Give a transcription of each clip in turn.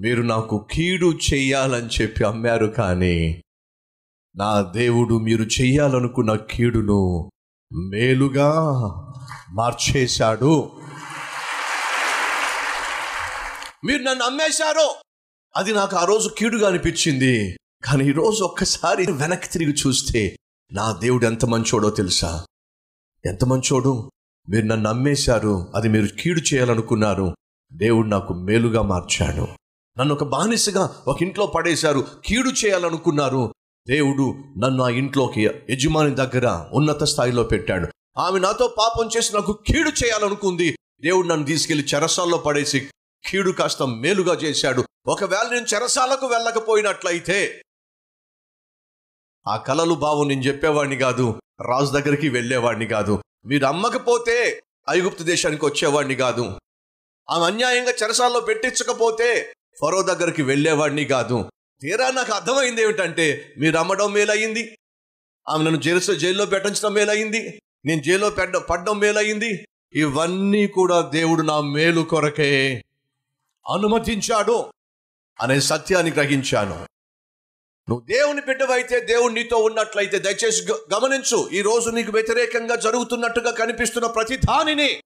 మీరు నాకు కీడు చెయ్యాలని చెప్పి అమ్మారు కానీ నా దేవుడు మీరు చెయ్యాలనుకున్న కీడును మేలుగా మార్చేశాడు. మీరు నన్ను అమ్మేశారు. అది నాకు ఆ రోజు కీడుగా అనిపించింది. కానీ ఈరోజు ఒక్కసారి వెనక్కి తిరిగి చూస్తే నా దేవుడు ఎంత మంచోడో తెలుసా? ఎంత మంచోడు? మీరు నన్ను అమ్మేశారు. అది మీరు కీడు చేయాలనుకున్నారు. దేవుడు నాకు మేలుగా మార్చాడు. నన్ను ఒక బానిసగా ఒక ఇంట్లో పడేశారు కీడు చేయాలనుకున్నారు. దేవుడు నన్ను ఆ ఇంట్లోకి యజమాని దగ్గర ఉన్నత స్థాయిలో పెట్టాడు. ఆమె నాతో పాపం చేసి నాకు కీడు చేయాలనుకుంది. దేవుడు నన్ను తీసుకెళ్ళి చెరసాల్లో పడేసి కీడు కాస్త మేలుగా చేశాడు. ఒకవేళ నేను చెరసాలకు వెళ్ళకపోయినట్లయితే ఆ కలలు బావు నేను చెప్పేవాడిని కాదు రాజు దగ్గరికి వెళ్ళేవాడిని కాదు. మీరు అమ్మకపోతే ఐగుప్తు దేశానికి వచ్చేవాడిని కాదు. ఆమె అన్యాయంగా చెరసాల్లో పెట్టించకపోతే ఫరో దగ్గరికి వెళ్ళేవాడిని కాదు. తీరా నాకు అర్థమైంది ఏమిటంటే మీరు అమ్మడం మేలయ్యింది. ఆమె నన్ను జైలు జైల్లో పెట్టించడం మేలయ్యింది. నేను జైల్లో పెట్ట పడ్డం మేలయ్యింది. ఇవన్నీ కూడా దేవుడు నా మేలు కొరకే అనుమతించాడు అనే సత్యాన్ని గ్రహించాను. నువ్వు దేవుని బిడ్డవైతే దేవుడు నీతో ఉన్నట్లయితే దయచేసి గ- గమనించు. ఈ రోజు నీకు వ్యతిరేకంగా జరుగుతున్నట్టుగా కనిపిస్తున్న ప్రతి దానిని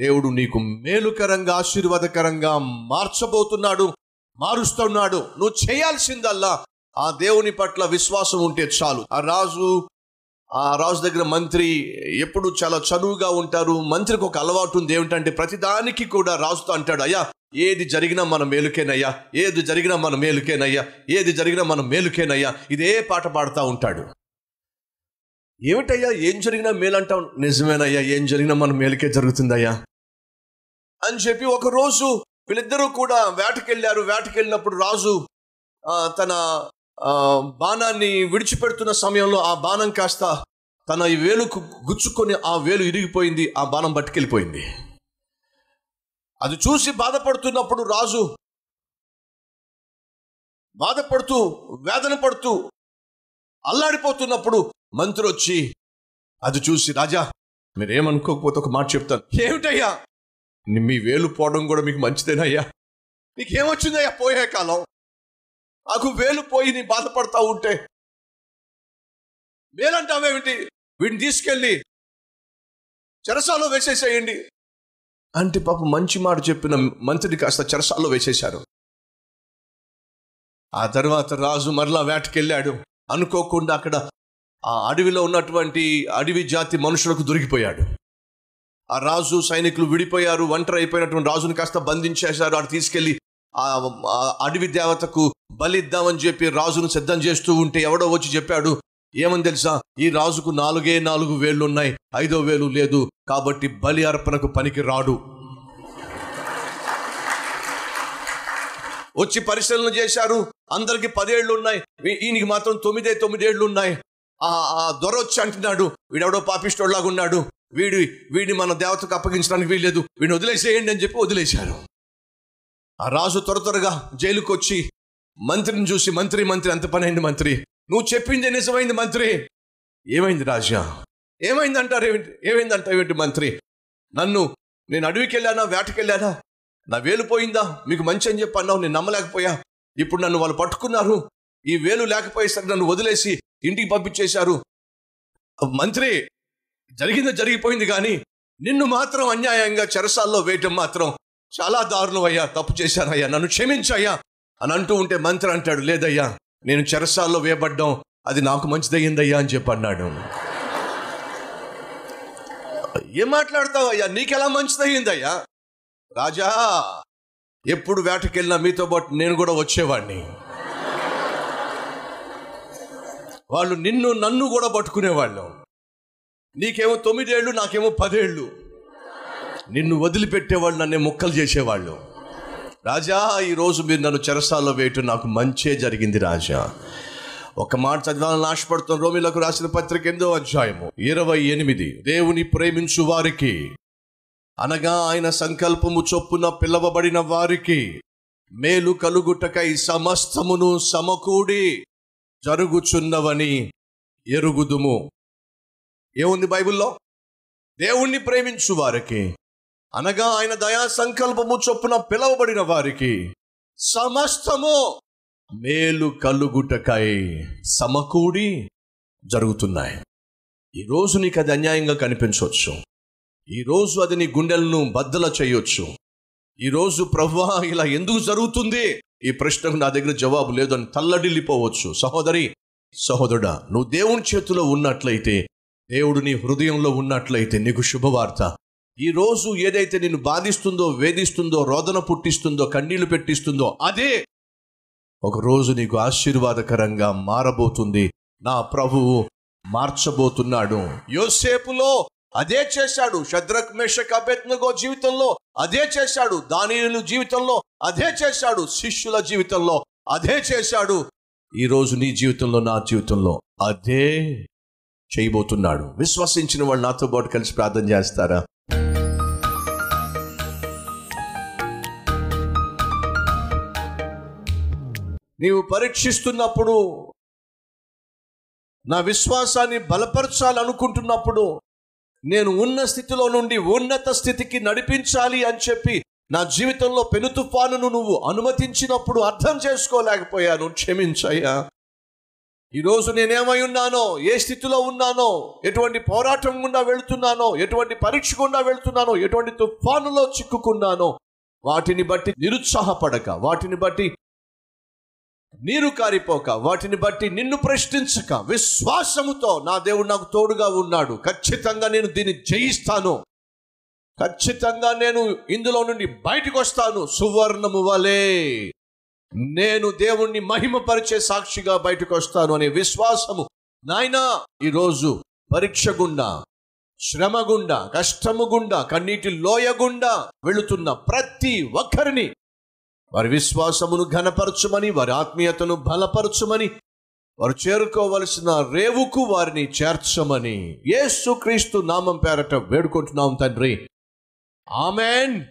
దేవుడు నీకు మేలుకరంగా ఆశీర్వాదకరంగా మార్చబోతున్నాడు మారుస్తున్నాడు. నువ్వు చేయాల్సిందల్లా. ఆ దేవుని పట్ల విశ్వాసం ఉంటే చాలు. ఆ రాజు ఆ రాజు దగ్గర మంత్రి ఎప్పుడు చాలా చనువుగా ఉంటారు. మంత్రికి ఒక అలవాటు ఉంది. ఏమిటంటే ప్రతిదానికి కూడా రాజుతో అంటాడు అయ్యా ఏది జరిగినా మన మేలుకేనయ్యా. ఏది జరిగినా మన మేలుకేనయ్యా. ఏది జరిగినా మన మేలుకేనయ్యా. ఇదే పాట పాడుతూ ఉంటాడు. ఏమిటయ్యా? ఏం జరిగినా మేలంటావు? నిజమేనయ్యా ఏం జరిగినా మన మేలుకే జరుగుతుందయ్యా. అని చెప్పి ఒక రోజు వీళ్ళిద్దరూ కూడా వేటకెళ్ళారు. వేటకెళ్ళినప్పుడు రాజు ఆ, తన ఆ, బాణాన్ని విడిచిపెడుతున్న సమయంలో ఆ బాణం కాస్త తన ఈ వేలుకు గుచ్చుకొని ఆ వేలు ఇరిగిపోయింది. ఆ బాణం పట్టుకెళ్ళిపోయింది. అది చూసి బాధపడుతున్నప్పుడు రాజు బాధపడుతూ వేదన పడుతూ అల్లాడిపోతున్నప్పుడు మంత్రి వచ్చి అది చూసి రాజా మీరేమనుకోకపోతే ఒక మాట చెప్తాను. ఏమిటయ్యా? మీ వేలు పోవడం కూడా మీకు మంచిదేనయ్యా? నీకేమొచ్చిందయ్యా పోయే కాలం? నాకు వేలు పోయి నీ బాధపడతా ఉంటే. వేలంటావేమిటి వీడిని తీసుకెళ్ళి చెరసాలో వేసేసేయండి. అంటే పాప మంచి మాట చెప్పిన మంత్రిని కాస్త చెరసాల్లో వేసేశారు. ఆ తర్వాత రాజు మరలా వేటకెళ్ళాడు. అనుకోకుండా అక్కడ ఆ అడవిలో ఉన్నటువంటి అడవి జాతి మనుషులకు దొరికిపోయాడు. ఆ రాజు సైనికులు విడిపోయారు ఒంటరి అయిపోయినటువంటి రాజుని కాస్త బంధించేశారు ఆడు తీసుకెళ్ళి ఆ అడవి దేవతకు బలి ఇద్దామని చెప్పి రాజును సిద్ధం చేస్తూ ఉంటే ఎవడో వచ్చి చెప్పాడు ఏమని తెలుసా? ఈ రాజుకు నాలుగే నాలుగు వేళ్ళు ఉన్నాయి ఐదో వేలు లేదు కాబట్టి బలి అర్పణకు పనికి రాడు. వచ్చి పరిశీలన చేశారు అందరికి పదేళ్ళు ఉన్నాయి ఈయనకి మాత్రం తొమ్మిదే తొమ్మిదేళ్ళు ఉన్నాయి ఆ ఆ దొర వచ్చి అంటున్నాడు వీడెవడో పాపిష్టోళ్ళలాగా ఉన్నాడు వీడి వీడిని మన దేవతకు అప్పగించడానికి వీల్లేదు. వీడిని వదిలేసేయండి అని చెప్పి వదిలేశారు. ఆ రాజు త్వర త్వరగా జైలుకు వచ్చి మంత్రిని చూసి మంత్రి మంత్రి అంత పని అయింది మంత్రి. నువ్వు చెప్పింది నిజమైంది మంత్రి. ఏమైంది రాజా? ఏమైంది అంటారు ఏమిటి? ఏమైంది అంటావేంటి మంత్రి? నన్ను నేను అడవికి వెళ్ళానా వేటకెళ్ళానా? నా వేలు పోయిందా? మీకు మంచి అని చెప్పి అన్నావు నేను నమ్మలేకపోయా. ఇప్పుడు నన్ను వాళ్ళు పట్టుకున్నారు. ఈ వేలు లేకపోయేసరికి నన్ను వదిలేసి ఇంటికి పంపించేశారు. మంత్రి జరిగింది జరిగిపోయింది కానీ నిన్ను మాత్రం అన్యాయంగా చెరసాల్లో వేయటం మాత్రం చాలా దారుణం అయ్యా తప్పు చేశానయ్యా నన్ను క్షమించయ్యా అని అంటూ ఉంటే మంత్రి అంటాడు లేదయ్యా నేను చెరసాల్లో వేయబడ్డం అది నాకు మంచిదయ్యిందయ్యా అని చెప్పి అన్నాడు. ఏం మాట్లాడతావయ్యా నీకెలా మంచిదయ్యిందయ్యా? రాజా ఎప్పుడు వేటకెళ్ళినా మీతో పాటు నేను కూడా వచ్చేవాడిని వాళ్ళు నిన్ను నన్ను కూడా పట్టుకునేవాళ్ళు. నీకేమో తొమ్మిదేళ్ళు నాకేమో పదేళ్ళు. నిన్ను వదిలిపెట్టేవాళ్ళు నన్ను ముక్కలు చేసేవాళ్ళు. రాజా ఈరోజు మీరు నన్ను చెరసాల్లో వేయటం నాకు మంచే జరిగింది రాజా. ఒక మాట చదవాలని ఆశపడుతున్న రోమిలకు రాసిన పత్రిక ఎనిమిదో అధ్యాయము. ఇరవై ఎనిమిది. దేవుని ప్రేమించు వారికి అనగా ఆయన సంకల్పము చొప్పున పిలవబడిన వారికి మేలు కలుగుటకై సమస్తమును సమకూడి జరుగుచున్నవని ఎరుగుదుము. ఏముంది బైబిల్లో? దేవుణ్ణి ప్రేమించు వారికి. అనగా ఆయన దయా సంకల్పము చొప్పున పిలవబడిన వారికి. సమస్తము మేలు కలుగుటకై సమకూడి జరుగుతున్నాయి. ఈరోజు నీకు అది అన్యాయంగా కనిపించవచ్చు. ఈరోజు అది నీ గుండెలను బద్దల చేయొచ్చు. ఈరోజు ప్రభువా ఇలా ఎందుకు జరుగుతుంది? ఈ ప్రశ్నకు నా దగ్గర జవాబు లేదని తల్లడిల్లిపోవచ్చు. సహోదరి సహోదరుడా నువ్వు దేవుని చేతిలో ఉన్నట్లయితే దేవుడు నీ హృదయంలో ఉన్నట్లయితే నీకు శుభవార్త. ఈ రోజు ఏదైతే నిన్ను బాధిస్తుందో వేధిస్తుందో రోదన పుట్టిస్తుందో కన్నీళ్ళు పెట్టిస్తుందో అదే ఒక రోజు నీకు ఆశీర్వాదకరంగా మారబోతుంది. నా ప్రభువు మార్చబోతున్నాడు. యోసేపులో అదే చేశాడు. శద్రక్ మేషక్ అభ్యత్నగో జీవితంలో అదే చేశాడు. దానియులు జీవితంలో అదే చేశాడు. శిష్యుల జీవితంలో అదే చేశాడు. ఈ రోజు నీ జీవితంలో నా జీవితంలో అదే చేయబోతున్నాడు. విశ్వసించిన వాళ్ళు నాతో పాటు కలిసి ప్రార్థన చేస్తారా? నీవు పరీక్షిస్తున్నప్పుడు నా విశ్వాసాన్ని బలపరచాలనుకుంటున్నప్పుడు నేను ఉన్న స్థితిలో నుండి ఉన్నత స్థితికి నడిపించాలి అని చెప్పి నా జీవితంలో పెను తుఫానును నువ్వు అనుమతించినప్పుడు అర్థం చేసుకోలేకపోయాను. క్షమించయ్యా. ఈరోజు నేనేమై ఉన్నానో ఏ స్థితిలో ఉన్నానో ఎటువంటి పోరాటం గుండా వెళుతున్నానో ఎటువంటి పరీక్ష గుండా వెళుతున్నానో ఎటువంటి తుఫానులో చిక్కుకున్నానో వాటిని బట్టి నిరుత్సాహపడక వాటిని బట్టి నీరు కారిపోక వాటిని బట్టి నిన్ను ప్రశ్నించక విశ్వాసముతో నా దేవుడు నాకు తోడుగా ఉన్నాడు. ఖచ్చితంగా నేను దీన్ని జయిస్తాను. ఖచ్చితంగా నేను ఇందులో నుండి బయటకు వస్తాను సువర్ణము వలే. నేను దేవుణ్ణి మహిమపరిచే సాక్షిగా బయటకు వస్తాను అనే విశ్వాసము. నాయనా ఈరోజు పరీక్ష గుండా శ్రమ గుండా కష్టము గుండా కన్నీటి లోయ గుండా వెళుతున్న ప్రతి ఒక్కరిని వారి విశ్వాసమును ఘనపరచుమని వారి ఆత్మీయతను బలపరచుమని వారు చేరుకోవలసిన రేవుకు వారిని చేర్చమని యేసుక్రీస్తు నామం పేరట వేడుకుంటున్నాం తండ్రి. ఆమెన్.